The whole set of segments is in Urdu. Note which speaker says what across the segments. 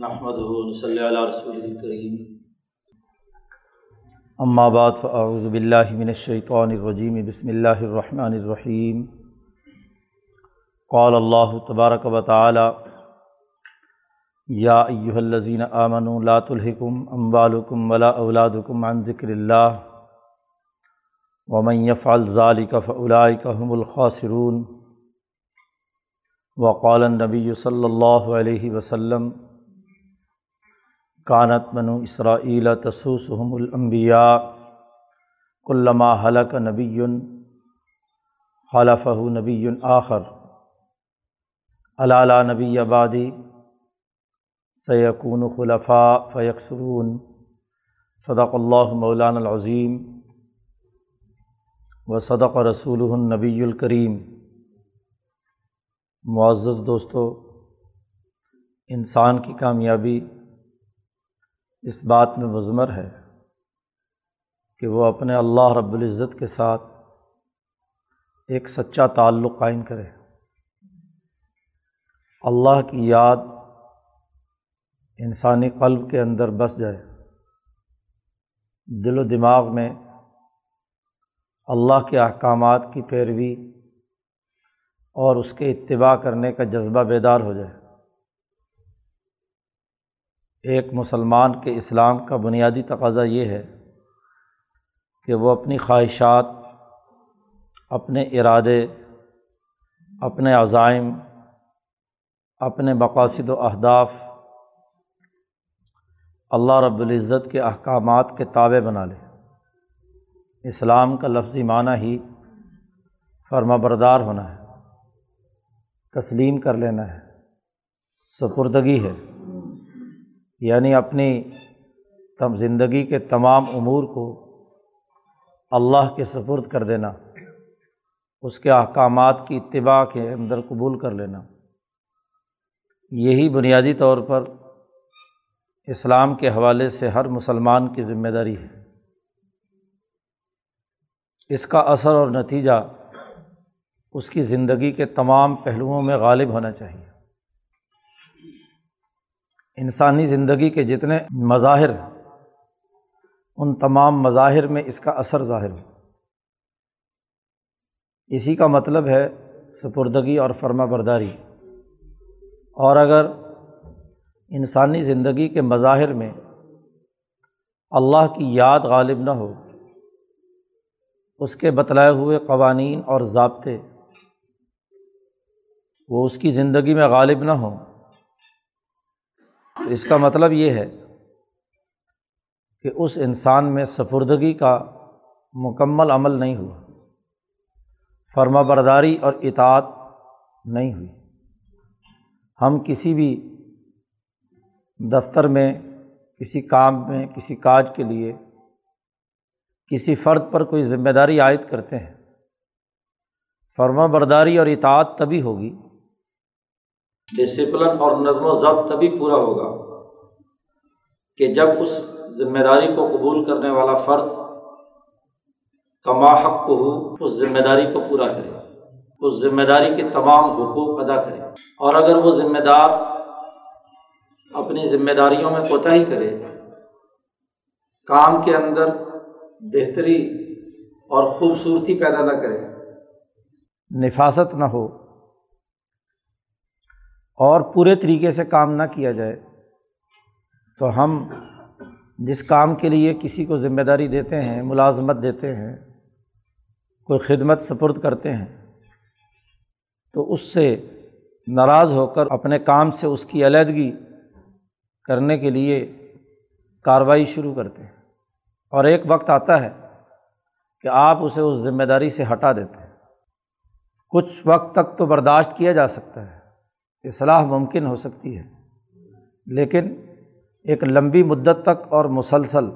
Speaker 1: نحمد صلی اللہ رسول الکریم
Speaker 2: اما بعد فاعوذ باللہ من الشیطان الرجیم بسم اللہ الرحمن الرحیم قال اللہ تبارک و تعالی یا ایہا الذین آمنوا لا تلہکم اموالکم ولا اولادکم عن ذکر اللہ ومن یفعل ذلک فاولئک هم الخاسرون. وقال النبی صلی اللہ علیہ وسلم کانت منو اسرائیل تسوسحم الانبیاء کلما حلق نبی خلفہ نبی آخر علالہ نبی آبادی سیقون خلفاء فیکسرون صدق اللہ مولان العظیم و صدق رسول النبی الکریم معزز دوستو انسان کی کامیابی اس بات میں مضمر ہے کہ وہ اپنے اللہ رب العزت کے ساتھ ایک سچا تعلق قائم کرے۔ اللہ کی یاد انسانی قلب کے اندر بس جائے۔ دل و دماغ میں اللہ کے احکامات کی پیروی اور اس کے اتباع کرنے کا جذبہ بیدار ہو جائے۔ ایک مسلمان کے اسلام کا بنیادی تقاضا یہ ہے کہ وہ اپنی خواہشات، اپنے ارادے، اپنے عزائم، اپنے مقاصد و اہداف اللہ رب العزت کے احکامات کے تابع بنا لے۔ اسلام کا لفظی معنی ہی فرما بردار ہونا ہے، تسلیم کر لینا ہے، سپردگی ہے۔ یعنی اپنی تم زندگی کے تمام امور کو اللہ کے سپرد کر دینا، اس کے احکامات کی اتباع کے اندر قبول کر لینا۔ یہی بنیادی طور پر اسلام کے حوالے سے ہر مسلمان کی ذمہ داری ہے۔ اس کا اثر اور نتیجہ اس کی زندگی کے تمام پہلوؤں میں غالب ہونا چاہیے۔ انسانی زندگی کے جتنے مظاہر ان تمام مظاہر میں اس کا اثر ظاہر ہو۔ اسی کا مطلب ہے سپردگی اور فرما برداری۔ اور اگر انسانی زندگی کے مظاہر میں اللہ کی یاد غالب نہ ہو، اس کے بتلائے ہوئے قوانین اور ضابطے، وہ اس کی زندگی میں غالب نہ ہوں اس کا مطلب یہ ہے کہ اس انسان میں سپردگی کا مکمل عمل نہیں ہوا۔ فرما برداری اور اطاعت نہیں ہوئی۔ ہم کسی بھی دفتر میں، کسی کام میں، کسی کاج کے لیے، کسی فرد پر کوئی ذمہ داری عائد کرتے ہیں۔ فرما برداری اور اطاعت تبھی ہوگی
Speaker 1: ڈسپلن اور نظم و ضبط تبھی پورا ہوگا کہ جب اس ذمہ داری کو قبول کرنے والا فرد کما حق کو ہو اس ذمہ داری کو پورا کرے، اس ذمہ داری کے تمام حقوق ادا کرے۔ اور اگر وہ ذمہ دار اپنی ذمہ داریوں میں کوتاہی کرے، کام کے اندر بہتری اور خوبصورتی پیدا نہ کرے۔
Speaker 2: نفاست نہ ہو۔ اور پورے طریقے سے کام نہ کیا جائے، تو ہم جس کام کے لیے کسی کو ذمہ داری دیتے ہیں، ملازمت دیتے ہیں، کوئی خدمت سپرد کرتے ہیں، تو اس سے ناراض ہو کر اپنے کام سے اس کی علیحدگی کرنے کے لیے کارروائی شروع کرتے ہیں۔ اور ایک وقت آتا ہے کہ آپ اسے اس ذمہ داری سے ہٹا دیتے ہیں۔ کچھ وقت تک تو برداشت کیا جا سکتا ہے۔ اصلاح ممکن ہو سکتی ہے۔ لیکن ایک لمبی مدت تک اور مسلسل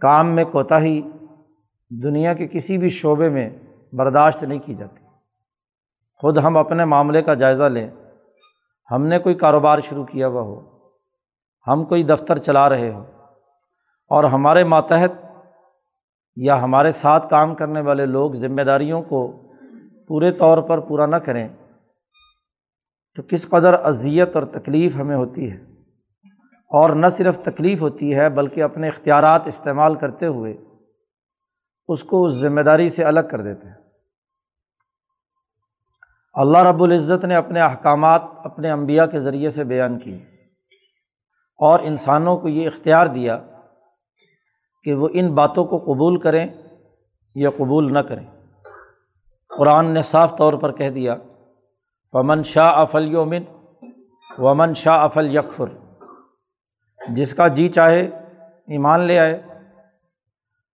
Speaker 2: کام میں کوتاہی دنیا کے کسی بھی شعبے میں برداشت نہیں کی جاتی۔ خود ہم اپنے معاملے کا جائزہ لیں۔ ہم نے کوئی کاروبار شروع کیا ہوا ہو۔ ہم کوئی دفتر چلا رہے ہوں۔ اور ہمارے ماتحت یا ہمارے ساتھ کام کرنے والے لوگ ذمہ داریوں کو پورے طور پر پورا نہ کریں۔ تو کس قدر اذیت اور تکلیف ہمیں ہوتی ہے۔ اور نہ صرف تکلیف ہوتی ہے بلکہ اپنے اختیارات استعمال کرتے ہوئے اس کو اس ذمہ داری سے الگ کر دیتے ہیں۔ اللہ رب العزت نے اپنے احکامات اپنے انبیاء کے ذریعے سے بیان کیے۔ اور انسانوں کو یہ اختیار دیا کہ وہ ان باتوں کو قبول کریں یا قبول نہ کریں۔ قرآن نے صاف طور پر کہہ دیا ومن شاہ افل یومن ومن شاہ افل یکفر جس کا جی چاہے ایمان لے آئے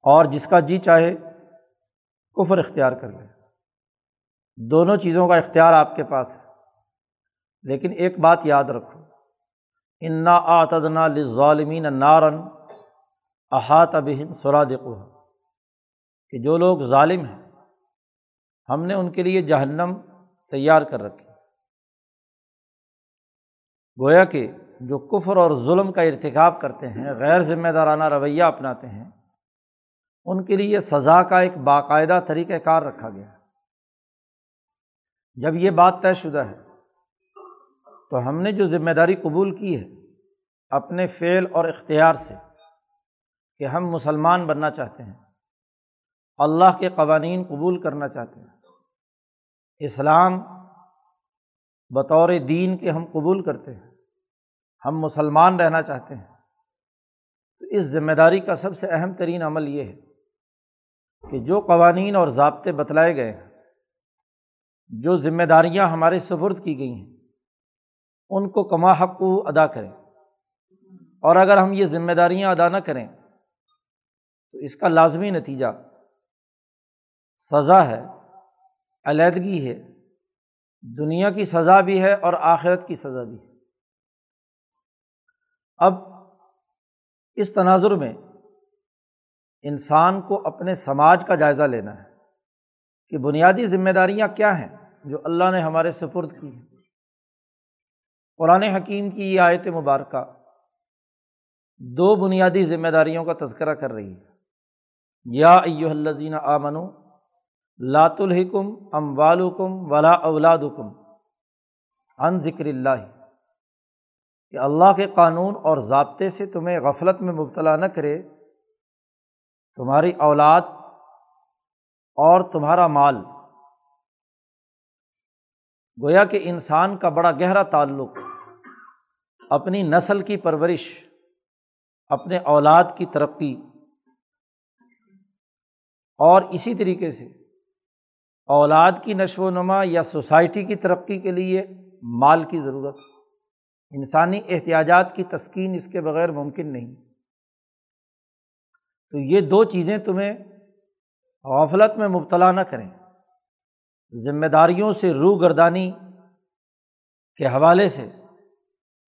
Speaker 2: اور جس کا جی چاہے کفر اختیار کر لے۔ دونوں چیزوں کا اختیار آپ کے پاس ہے۔ لیکن ایک بات یاد رکھو، انا آتدنا لظالمین نارن احاط بہم سرادق کہ جو لوگ ظالم ہیں، ہم نے ان کے لیے جہنم تیار کر رکھی گویا کہ جو کفر اور ظلم کا ارتکاب کرتے ہیں، غیر ذمہ دارانہ رویہ اپناتے ہیں، ان کے لیے سزا کا ایک باقاعدہ طریقۂ کار رکھا گیا۔ جب یہ بات طے شدہ ہے، تو ہم نے جو ذمہ داری قبول کی ہے، اپنے فعل اور اختیار سے کہ ہم مسلمان بننا چاہتے ہیں، اللہ کے قوانین قبول کرنا چاہتے ہیں۔ اسلام بطور دین کے ہم قبول کرتے ہیں، ہم مسلمان رہنا چاہتے ہیں۔ تو اس ذمہ داری کا سب سے اہم ترین عمل یہ ہے کہ جو قوانین اور ضابطے بتلائے گئے ہیں، جو ذمہ داریاں ہمارے سفرد کی گئی ہیں، ان کو کما حق کو ادا کریں۔ اور اگر ہم یہ ذمہ داریاں ادا نہ کریں، تو اس کا لازمی نتیجہ سزا ہے، علیحدگی ہے دنیا کی سزا بھی ہے اور آخرت کی سزا بھی ہے۔ اب اس تناظر میں انسان کو اپنے سماج کا جائزہ لینا ہے کہ بنیادی ذمہ داریاں کیا ہیں جو اللہ نے ہمارے سپرد کی ہیں۔ قرآن حکیم کی یہ آیت مبارکہ دو بنیادی ذمہ داریوں کا تذکرہ کر رہی ہے۔ یا ایو الزین آمن لات الحکم ام والکم ولا اولادکم ان ذکر اللہ، کہ اللہ کے قانون اور ضابطے سے تمہیں غفلت میں مبتلا نہ کرے، تمہاری اولاد اور تمہارا مال۔ گویا کہ انسان کا بڑا گہرا تعلق اپنی نسل کی پرورش، اپنے اولاد کی ترقی اور اسی طریقے سے اولاد کی نشو و نما یا سوسائٹی کی ترقی کے لیے مال کی ضرورت۔ انسانی احتیاجات کی تسکین اس کے بغیر ممکن نہیں۔ تو یہ دو چیزیں تمہیں غفلت میں مبتلا نہ کریں۔ ذمہ داریوں سے روح گردانی کے حوالے سے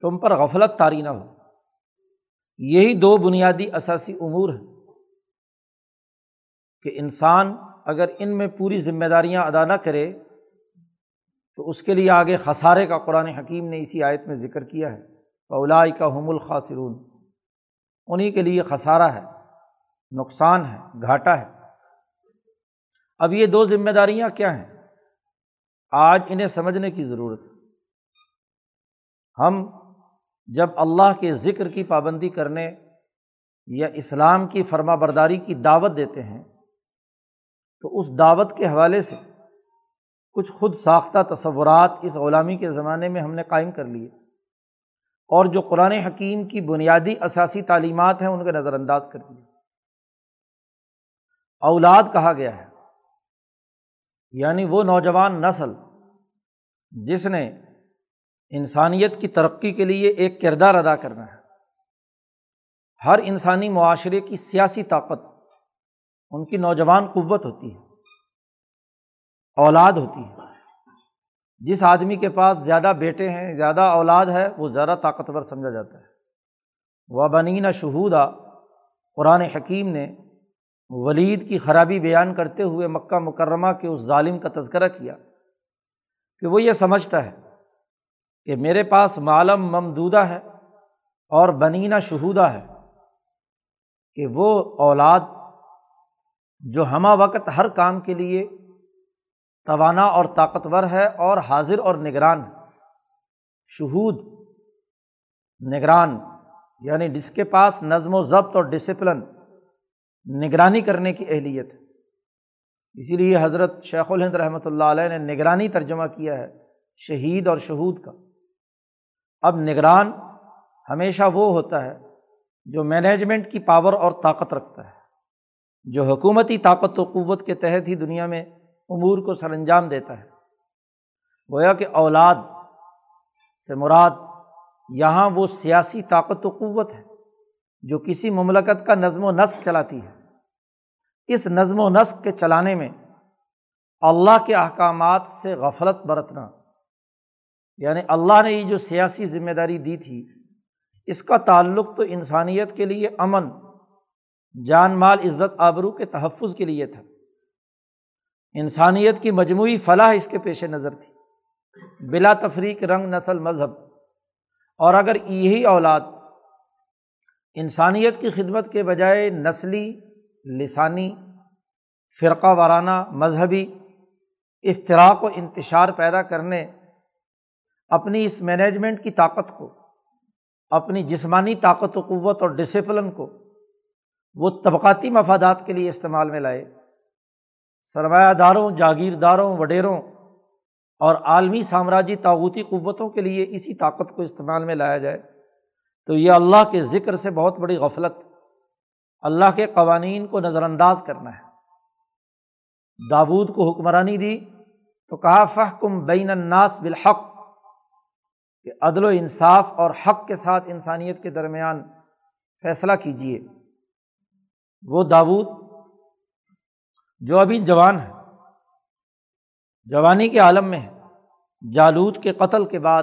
Speaker 2: تم پر غفلت طاری نہ ہو۔ یہی دو بنیادی اثاثی امور ہیں کہ انسان اگر ان میں پوری ذمہ داریاں ادا نہ کرے، تو اس کے لیے آگے خسارے کا قرآن حکیم نے اسی آیت میں ذکر کیا ہے۔ اولائی کا حم الخاصرون انہیں کے لیے خسارہ ہے، نقصان ہے، گھاٹا ہے۔ اب یہ دو ذمہ داریاں کیا ہیں؟ آج انہیں سمجھنے کی ضرورت ہے۔ ہم جب اللہ کے ذکر کی پابندی کرنے یا اسلام کی فرما برداری کی دعوت دیتے ہیں تو اس دعوت کے حوالے سے کچھ خود ساختہ تصورات اس غلامی کے زمانے میں ہم نے قائم کر لیے اور جو قرآن حکیم کی بنیادی اثاثی تعلیمات ہیں ان کے نظر انداز کر دیے۔ اولاد کہا گیا ہے یعنی وہ نوجوان نسل جس نے انسانیت کی ترقی کے لیے ایک کردار ادا کرنا ہے۔ ہر انسانی معاشرے کی سیاسی طاقت ان کی نوجوان قوت ہوتی ہے، اولاد ہوتی ہے۔ جس آدمی کے پاس زیادہ بیٹے ہیں، زیادہ اولاد ہے، وہ زیادہ طاقتور سمجھا جاتا ہے۔ وہ بنین شہودا قرآن حکیم نے ولید کی خرابی بیان کرتے ہوئے مکہ مکرمہ کے اس ظالم کا تذکرہ کیا کہ وہ یہ سمجھتا ہے کہ میرے پاس معلوم ممدودہ ہے اور بنینہ شہودہ ہے کہ وہ اولاد جو ہمہ وقت ہر کام کے لیے توانا اور طاقتور ہے اور حاضر اور نگران شہود، نگران یعنی جس کے پاس نظم و ضبط اور ڈسپلن نگرانی کرنے کی اہلیت ہے۔ اسی لیے حضرت شیخ الہند رحمۃ اللہ علیہ نے نگرانی ترجمہ کیا ہے شہید اور شہود کا۔ اب نگران ہمیشہ وہ ہوتا ہے جو مینجمنٹ کی پاور اور طاقت رکھتا ہے۔ جو حکومتی طاقت و قوت کے تحت ہی دنیا میں امور کو سر انجام دیتا ہے۔ گویا کہ اولاد سے مراد یہاں وہ سیاسی طاقت و قوت ہے جو کسی مملکت کا نظم و نسق چلاتی ہے۔ اس نظم و نسق کے چلانے میں اللہ کے احکامات سے غفلت برتنا یعنی اللہ نے یہ جو سیاسی ذمہ داری دی تھی، اس کا تعلق تو انسانیت کے لیے امن جان مال عزت آبرو کے تحفظ کے لیے تھا۔ انسانیت کی مجموعی فلاح اس کے پیش نظر تھی۔ بلا تفریق رنگ نسل مذہب۔ اور اگر یہی اولاد انسانیت کی خدمت کے بجائے نسلی، لسانی، فرقہ وارانہ، مذہبی افطراک و انتشار پیدا کرنے، اپنی اس مینجمنٹ کی طاقت کو، اپنی جسمانی طاقت و قوت اور ڈسپلن کو وہ طبقاتی مفادات کے لیے استعمال میں لائے۔ سرمایہ داروں، جاگیرداروں، وڈیروں اور عالمی سامراجی تعوتی قوتوں کے لیے اسی طاقت کو استعمال میں لایا جائے۔ تو یہ اللہ کے ذکر سے بہت بڑی غفلت، اللہ کے قوانین کو نظر انداز کرنا ہے۔ دابود کو حکمرانی دی تو کہا فہ کم بین الناس بالحق، کہ عدل و انصاف اور حق کے ساتھ انسانیت کے درمیان فیصلہ کیجیے وہ داود جو ابھی جوان ہے، جوانی کے عالم میں ہے۔ جالود کے قتل کے بعد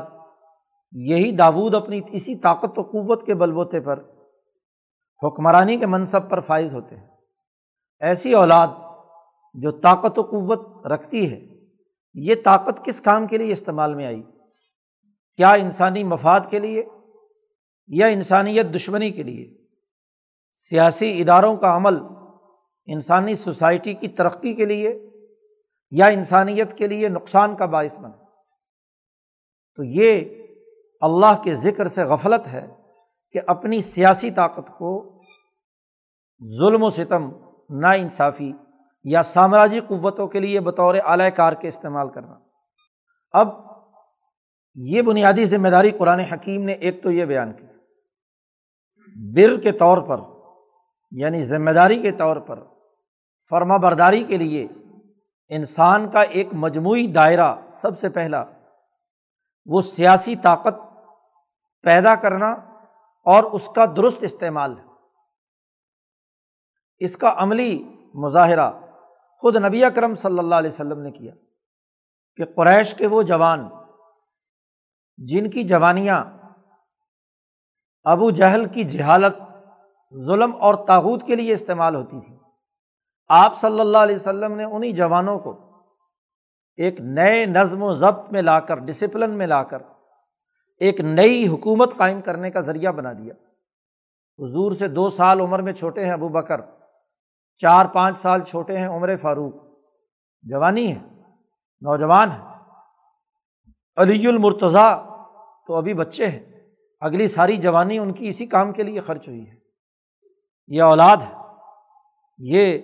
Speaker 2: یہی داود اپنی اسی طاقت و قوت کے بلبوتے پر، حکمرانی کے منصب پر فائز ہوتے ہیں۔ ایسی اولاد جو طاقت و قوت رکھتی ہے، یہ طاقت کس کام کے لیے استعمال میں آئی؟ کیا انسانی مفاد کے لیے یا انسانیت دشمنی کے لیے؟ سیاسی اداروں کا عمل انسانی سوسائٹی کی ترقی کے لیے یا انسانیت کے لیے نقصان کا باعث بنا تو یہ اللہ کے ذکر سے غفلت ہے کہ اپنی سیاسی طاقت کو ظلم و ستم نا انصافی یا سامراجی قوتوں کے لیے بطور اعلی کار کے استعمال کرنا۔ اب یہ بنیادی ذمہ داری قرآن حکیم نے ایک تو یہ بیان کی۔ بر کے طور پر یعنی ذمہ داری کے طور پر فرما برداری کے لیے انسان کا ایک مجموعی دائرہ سب سے پہلا وہ سیاسی طاقت پیدا کرنا اور اس کا درست استعمال ہے۔ اس کا عملی مظاہرہ خود نبی اکرم صلی اللہ علیہ وسلم نے کیا کہ قریش کے وہ جوان جن کی جوانیاں ابو جہل کی جہالت ظلم اور تاحود کے لیے استعمال ہوتی تھی۔ آپ صلی اللہ علیہ وسلم نے انہیں جوانوں کو ایک نئے نظم و ضبط میں لا کر ڈسپلن میں لا کر، ایک نئی حکومت قائم کرنے کا ذریعہ بنا دیا۔ حضور سے دو سال عمر میں چھوٹے ہیں ابو بکر، چار پانچ سال چھوٹے ہیں عمر فاروق۔ جوانی ہے نوجوان ہے علی المرتضیٰ تو ابھی بچے ہیں۔ اگلی ساری جوانی ان کی اسی کام کے لیے خرچ ہوئی ہے۔ یہ اولاد ہے۔ یہ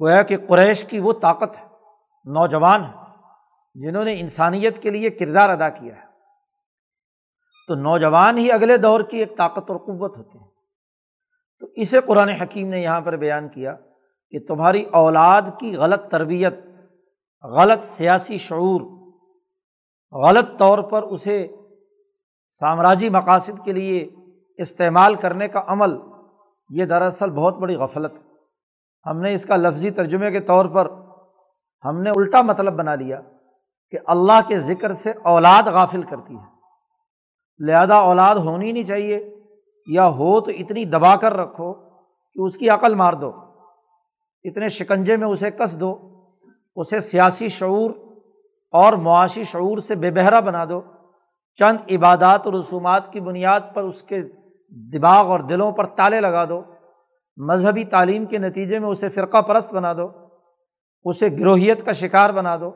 Speaker 2: گویا کہ قریش کی وہ طاقت ہے، نوجوان ہے، جنہوں نے انسانیت کے لیے کردار ادا کیا ہے۔ تو نوجوان ہی اگلے دور کی ایک طاقت اور قوت ہوتے ہیں۔ تو اسے قرآن حکیم نے یہاں پر بیان کیا کہ تمہاری اولاد کی غلط تربیت، غلط سیاسی شعور، غلط طور پر اسے سامراجی مقاصد کے لیے استعمال کرنے کا عمل یہ دراصل بہت بڑی غفلت ہم نے اس کا لفظی ترجمے کے طور پر ہم نے الٹا مطلب بنا لیا کہ اللہ کے ذکر سے اولاد غافل کرتی ہے۔ لہذا اولاد ہونی نہیں چاہیے، یا ہو تو اتنی دبا کر رکھو کہ اس کی عقل مار دو۔ اتنے شکنجے میں اسے کس دو؟ اسے سیاسی شعور اور معاشی شعور سے بے بہرا بنا دو۔ چند عبادات و رسومات کی بنیاد پر اس کے دماغ اور دلوں پر تالے لگا دو، مذہبی تعلیم کے نتیجے میں اسے فرقہ پرست بنا دو، اسے گروہیت کا شکار بنا دو۔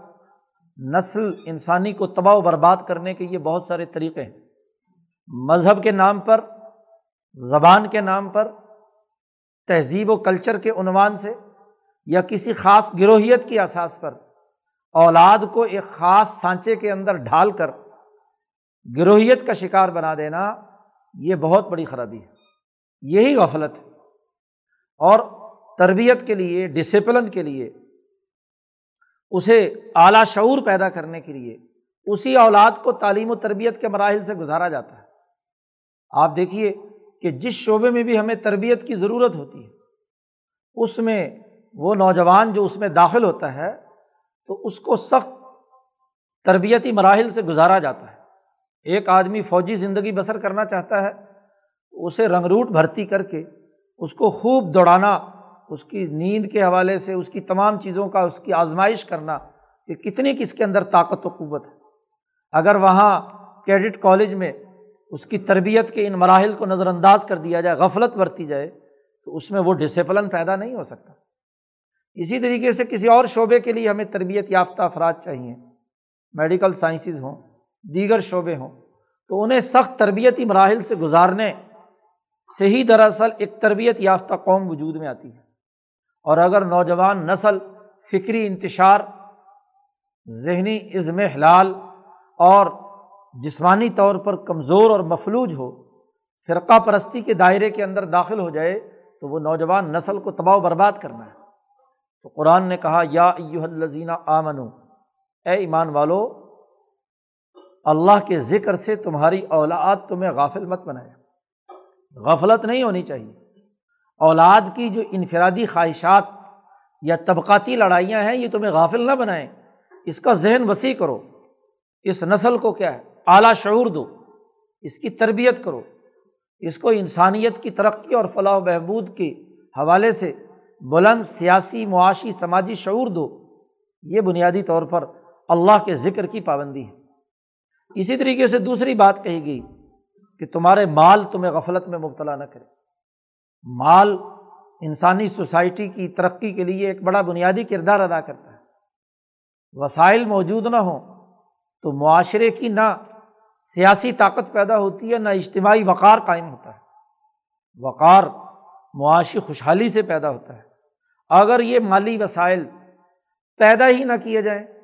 Speaker 2: نسل انسانی کو تباہ و برباد کرنے کے یہ بہت سارے طریقے ہیں۔ مذہب کے نام پر، زبان کے نام پر، تہذیب و کلچر کے عنوان سے یا کسی خاص گروہیت کی احساس پر اولاد کو ایک خاص سانچے کے اندر ڈھال کر گروہیت کا شکار بنا دینا یہ بہت بڑی خرابی ہے۔ یہی غفلت ہے۔ اور تربیت کے لیے ڈسپلن کے لیے، اسے اعلیٰ شعور پیدا کرنے کے لیے اسی اولاد کو تعلیم و تربیت کے مراحل سے گزارا جاتا ہے۔ آپ دیکھیے کہ جس شعبے میں بھی ہمیں تربیت کی ضرورت ہوتی ہے، اس میں وہ نوجوان جو اس میں داخل ہوتا ہے، تو اس کو سخت تربیتی مراحل سے گزارا جاتا ہے۔ ایک آدمی فوجی زندگی بسر کرنا چاہتا ہے، اسے رنگ روٹ بھرتی کر کے، اس کو خوب دوڑانا، اس کی نیند کے حوالے سے، اس کی تمام چیزوں کا، اس کی آزمائش کرنا کہ کتنی کس کے اندر طاقت و قوت ہے۔ اگر وہاں کیڈٹ کالج میں اس کی تربیت کے ان مراحل کو نظر انداز کر دیا جائے، غفلت برتی جائے، تو اس میں وہ ڈسپلن پیدا نہیں ہو سکتا۔ اسی طریقے سے کسی اور شعبے کے لیے ہمیں تربیت یافتہ افراد چاہیے۔ میڈیکل سائنسز ہوں۔ دیگر شعبے ہوں۔ تو انہیں سخت تربیتی مراحل سے گزارنے سے ہی دراصل ایک تربیت یافتہ قوم وجود میں آتی ہے۔ اور اگر نوجوان نسل فکری انتشار، ذہنی عزم حلال اور جسمانی طور پر کمزور اور مفلوج ہو، فرقہ پرستی کے دائرے کے اندر داخل ہو جائے، تو وہ نوجوان نسل کو تباہ و برباد کرنا ہے۔ تو قرآن نے کہا، یا الزینہ آمنو، اے ایمان والو اللہ کے ذکر سے تمہاری اولاد تمہیں غافل مت بنائے۔ غفلت نہیں ہونی چاہیے۔ اولاد کی جو انفرادی خواہشات یا طبقاتی لڑائیاں ہیں، یہ تمہیں غافل نہ بنائیں۔ اس کا ذہن وسیع کرو۔ اس نسل کو کیا ہے؟ اعلیٰ شعور دو۔ اس کی تربیت کرو۔ اس کو انسانیت کی ترقی اور فلاح و بہبود کے حوالے سے بلند سیاسی، معاشی، سماجی شعور دو۔ یہ بنیادی طور پر اللہ کے ذکر کی پابندی ہے۔ اسی طریقے سے دوسری بات کہی گئی کہ تمہارے مال تمہیں غفلت میں مبتلا نہ کرے۔ مال انسانی سوسائٹی کی ترقی کے لیے ایک بڑا بنیادی کردار ادا کرتا ہے۔ وسائل موجود نہ ہوں تو معاشرے کی نہ سیاسی طاقت پیدا ہوتی ہے، نہ اجتماعی وقار قائم ہوتا ہے۔ وقار معاشی خوشحالی سے پیدا ہوتا ہے۔ اگر یہ مالی وسائل پیدا ہی نہ کیے جائیں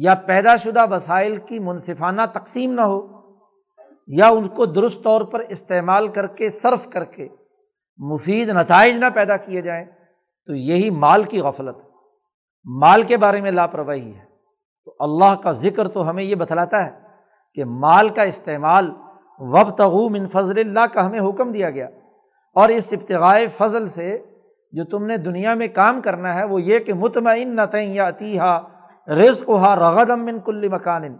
Speaker 2: یا پیدا شدہ وسائل کی منصفانہ تقسیم نہ ہو، یا ان کو درست طور پر استعمال کر کے، صرف کر کے مفید نتائج نہ پیدا کیے جائیں، تو یہی مال کی غفلت۔ مال کے بارے میں لاپرواہی ہے۔ تو اللہ کا ذکر تو ہمیں یہ بتلاتا ہے کہ مال کا استعمال وب تغوم ان فضل اللہ کا ہمیں حکم دیا گیا۔ اور اس ابتغائے فضل سے جو تم نے دنیا میں کام کرنا ہے، وہ یہ کہ مطمئن نہ تئیں یا عطیہ رزق ہا رغدم من کل مکان۔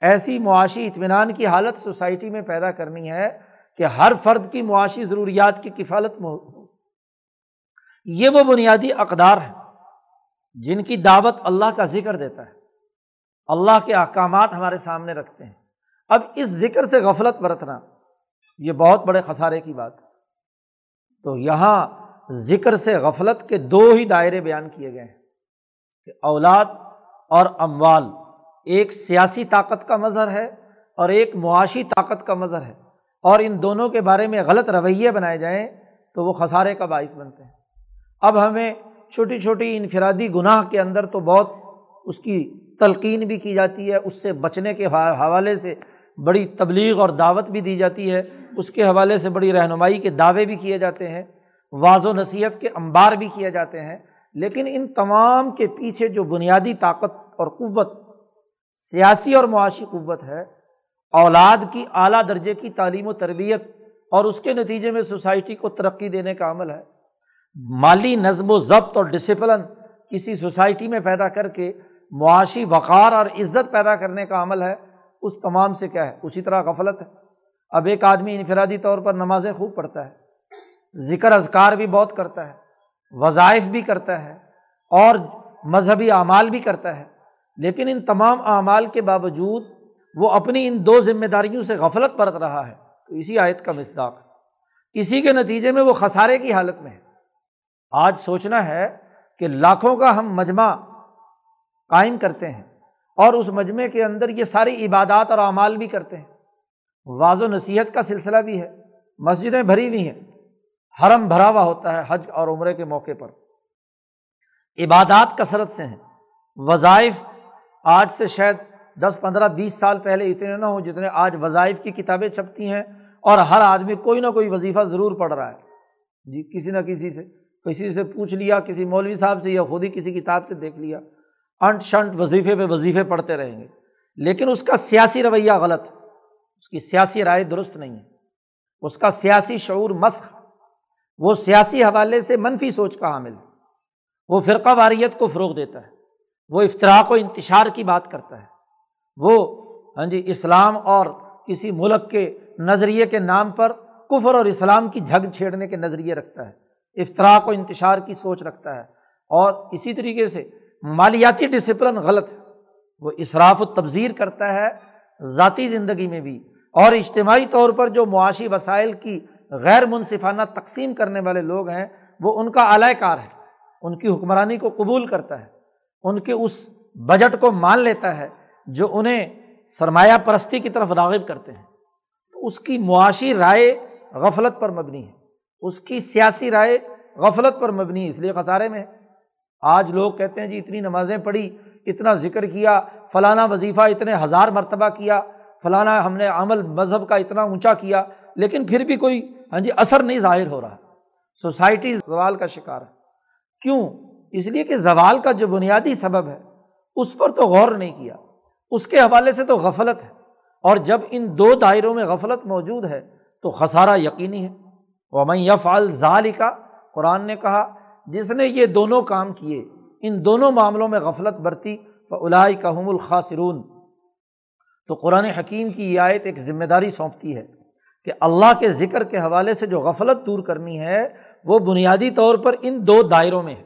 Speaker 2: ایسی معاشی اطمینان کی حالت سوسائٹی میں پیدا کرنی ہے کہ ہر فرد کی معاشی ضروریات کی کفالت ہو یہ وہ بنیادی اقدار ہیں جن کی دعوت اللہ کا ذکر دیتا ہے۔ اللہ کے احکامات ہمارے سامنے رکھتے ہیں۔ اب اس ذکر سے غفلت برتنا، یہ بہت بڑے خسارے کی بات۔ ہے تو یہاں ذکر سے غفلت کے دو ہی دائرے بیان کیے گئے ہیں کہ اولاد اور اموال۔ ایک سیاسی طاقت کا مظہر ہے اور ایک معاشی طاقت کا مظہر ہے۔ اور ان دونوں کے بارے میں غلط رویے بنائے جائیں تو وہ خسارے کا باعث بنتے ہیں۔ اب ہمیں چھوٹی چھوٹی انفرادی گناہ کے اندر تو بہت اس کی تلقین بھی کی جاتی ہے، اس سے بچنے کے حوالے سے بڑی تبلیغ اور دعوت بھی دی جاتی ہے۔ اس کے حوالے سے بڑی رہنمائی کے دعوے بھی کیے جاتے ہیں۔ واض و نصیحت کے انبار بھی کیے جاتے ہیں۔ لیکن ان تمام کے پیچھے جو بنیادی طاقت اور قوت، سیاسی اور معاشی قوت ہے، اولاد کی اعلیٰ درجے کی تعلیم و تربیت اور اس کے نتیجے میں سوسائٹی کو ترقی دینے کا عمل ہے۔ مالی نظم و ضبط اور ڈسپلن کسی سوسائٹی میں پیدا کر کے معاشی وقار اور عزت پیدا کرنے کا عمل ہے، اس تمام سے کیا ہے؟ اسی طرح غفلت ہے۔ اب ایک آدمی انفرادی طور پر نمازیں خوب پڑھتا ہے۔ ذکر اذکار بھی بہت کرتا ہے۔ وظائف بھی کرتا ہے اور مذہبی اعمال بھی کرتا ہے، لیکن ان تمام اعمال کے باوجود وہ اپنی ان دو ذمہ داریوں سے غفلت برت رہا ہے۔ تو اسی آیت کا مصداق اسی کے نتیجے میں وہ خسارے کی حالت میں ہے۔ آج سوچنا ہے کہ لاکھوں کا ہم مجمع قائم کرتے ہیں اور اس مجمعے کے اندر یہ ساری عبادات اور اعمال بھی کرتے ہیں۔ واض و نصیحت کا سلسلہ بھی ہے، مسجدیں بھری ہوئی ہیں۔ حرم بھرا ہوا ہوتا ہے حج اور عمرے کے موقع پر۔ عبادات کثرت سے ہیں۔ وظائف آج سے شاید دس، پندرہ، بیس سال پہلے اتنے نہ ہوں جتنے آج وظائف کی کتابیں چھپتی ہیں اور ہر آدمی کوئی نہ کوئی وظیفہ ضرور پڑھ رہا ہے۔ جی کسی نہ کسی سے کسی سے پوچھ لیا، کسی مولوی صاحب سے یا خود ہی کسی کتاب سے دیکھ لیا۔ انٹ شنٹ وظیفے پہ وظیفے پڑھتے رہیں گے۔ لیکن اس کا سیاسی رویہ غلط ہے۔ اس کی سیاسی رائے درست نہیں ہے۔ اس کا سیاسی شعور مسخ وہ سیاسی حوالے سے منفی سوچ کا حامل ہے۔ وہ فرقہ واریت کو فروغ دیتا ہے۔ وہ افطراک و انتشار کی بات کرتا ہے۔ وہ ہاں جی اسلام اور کسی ملک کے نظریے کے نام پر کفر اور اسلام کی جھگ چھیڑنے کے نظریے رکھتا ہے۔ افطراک و انتشار کی سوچ رکھتا ہے۔ اور اسی طریقے سے مالیاتی ڈسپلن غلط ہے۔ وہ اصراف و تبذیر کرتا ہے ذاتی زندگی میں بھی۔ اور اجتماعی طور پر جو معاشی وسائل کی غیر منصفانہ تقسیم کرنے والے لوگ ہیں، وہ ان کا اعلی کار ہے۔ ان کی حکمرانی کو قبول کرتا ہے۔ ان کے اس بجٹ کو مان لیتا ہے جو انہیں سرمایہ پرستی کی طرف راغب کرتے ہیں۔ تو اس کی معاشی رائے غفلت پر مبنی ہے۔ اس کی سیاسی رائے غفلت پر مبنی ہے۔ اس لیے خسارے میں آج لوگ کہتے ہیں جی اتنی نمازیں پڑھی، اتنا ذکر کیا، فلانا وظیفہ اتنے ہزار مرتبہ کیا، فلانا ہم نے عمل مذہب کا اتنا اونچا کیا، لیکن پھر بھی کوئی ہاں جی اثر نہیں ظاہر ہو رہا۔ سوسائٹی زوال کا شکار ہے۔ کیوں؟ اس لیے کہ زوال کا جو بنیادی سبب ہے، اس پر تو غور نہیں کیا۔ اس کے حوالے سے تو غفلت ہے۔ اور جب ان دو دائروں میں غفلت موجود ہے، تو خسارہ یقینی ہے۔ وہ میں یف الزال کا قرآن نے کہا، جس نے یہ دونوں کام کیے، ان دونوں معاملوں میں غفلت برتی تو الائی کا حم الخاصرون تو قرآن حکیم کی یہ آیت ایک ذمہ داری سونپتی ہے۔ کہ اللہ کے ذکر کے حوالے سے جو غفلت دور کرنی ہے، وہ بنیادی طور پر ان دو دائروں میں ہے۔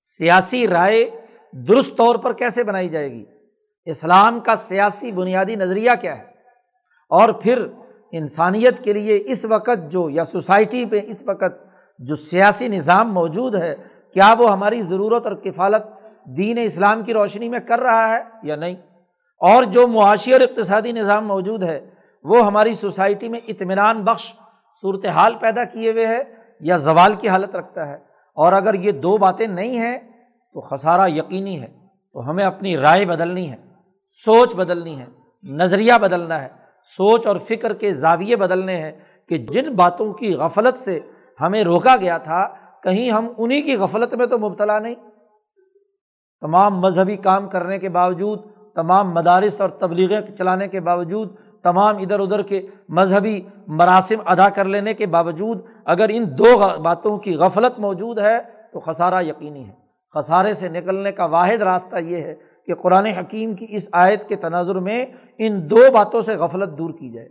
Speaker 2: سیاسی رائے درست طور پر کیسے بنائی جائے گی؟ اسلام کا سیاسی بنیادی نظریہ کیا ہے؟ اور پھر انسانیت کے لیے اس وقت جو، یا سوسائٹی پہ اس وقت جو سیاسی نظام موجود ہے، کیا وہ ہماری ضرورت اور کفالت دین اسلام کی روشنی میں کر رہا ہے یا نہیں؟ اور جو معاشی اور اقتصادی نظام موجود ہے وہ ہماری سوسائٹی میں اطمینان بخش صورت حال پیدا کیے ہوئے ہے یا زوال کی حالت رکھتا ہے۔ اور اگر یہ دو باتیں نہیں ہیں، تو خسارہ یقینی ہے۔ تو ہمیں اپنی رائے بدلنی ہے، سوچ بدلنی ہے، نظریہ بدلنا ہے، سوچ اور فکر کے زاویے بدلنے ہیں کہ جن باتوں کی غفلت سے ہمیں روکا گیا تھا، کہیں ہم انہیں کی غفلت میں تو مبتلا نہیں۔ تمام مذہبی کام کرنے کے باوجود، تمام مدارس اور تبلیغیں چلانے کے باوجود تمام ادھر ادھر کے مذہبی مراسم ادا کر لینے کے باوجود اگر ان دو باتوں کی غفلت موجود ہے تو خسارہ یقینی ہے۔ خسارے سے نکلنے کا واحد راستہ یہ ہے کہ قرآن حکیم کی اس آیت کے تناظر میں ان دو باتوں سے غفلت دور کی جائے۔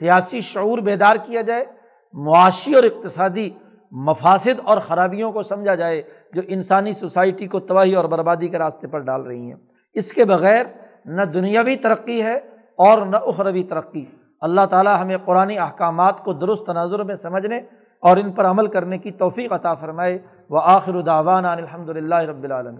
Speaker 2: سیاسی شعور بیدار کیا جائے، معاشی اور اقتصادی مفاصد اور خرابیوں کو سمجھا جائے جو انسانی سوسائٹی کو تباہی اور بربادی کے راستے پر ڈال رہی ہیں۔ اس کے بغیر نہ دنیاوی ترقی ہے اور نہ اخروی ترقی۔ اللہ تعالیٰ ہمیں قرآن احکامات کو درست تناظر میں سمجھنے اور ان پر عمل کرنے کی توفیق عطا فرمائے۔ وہ آخر الداوان الحمد للہ رب العالم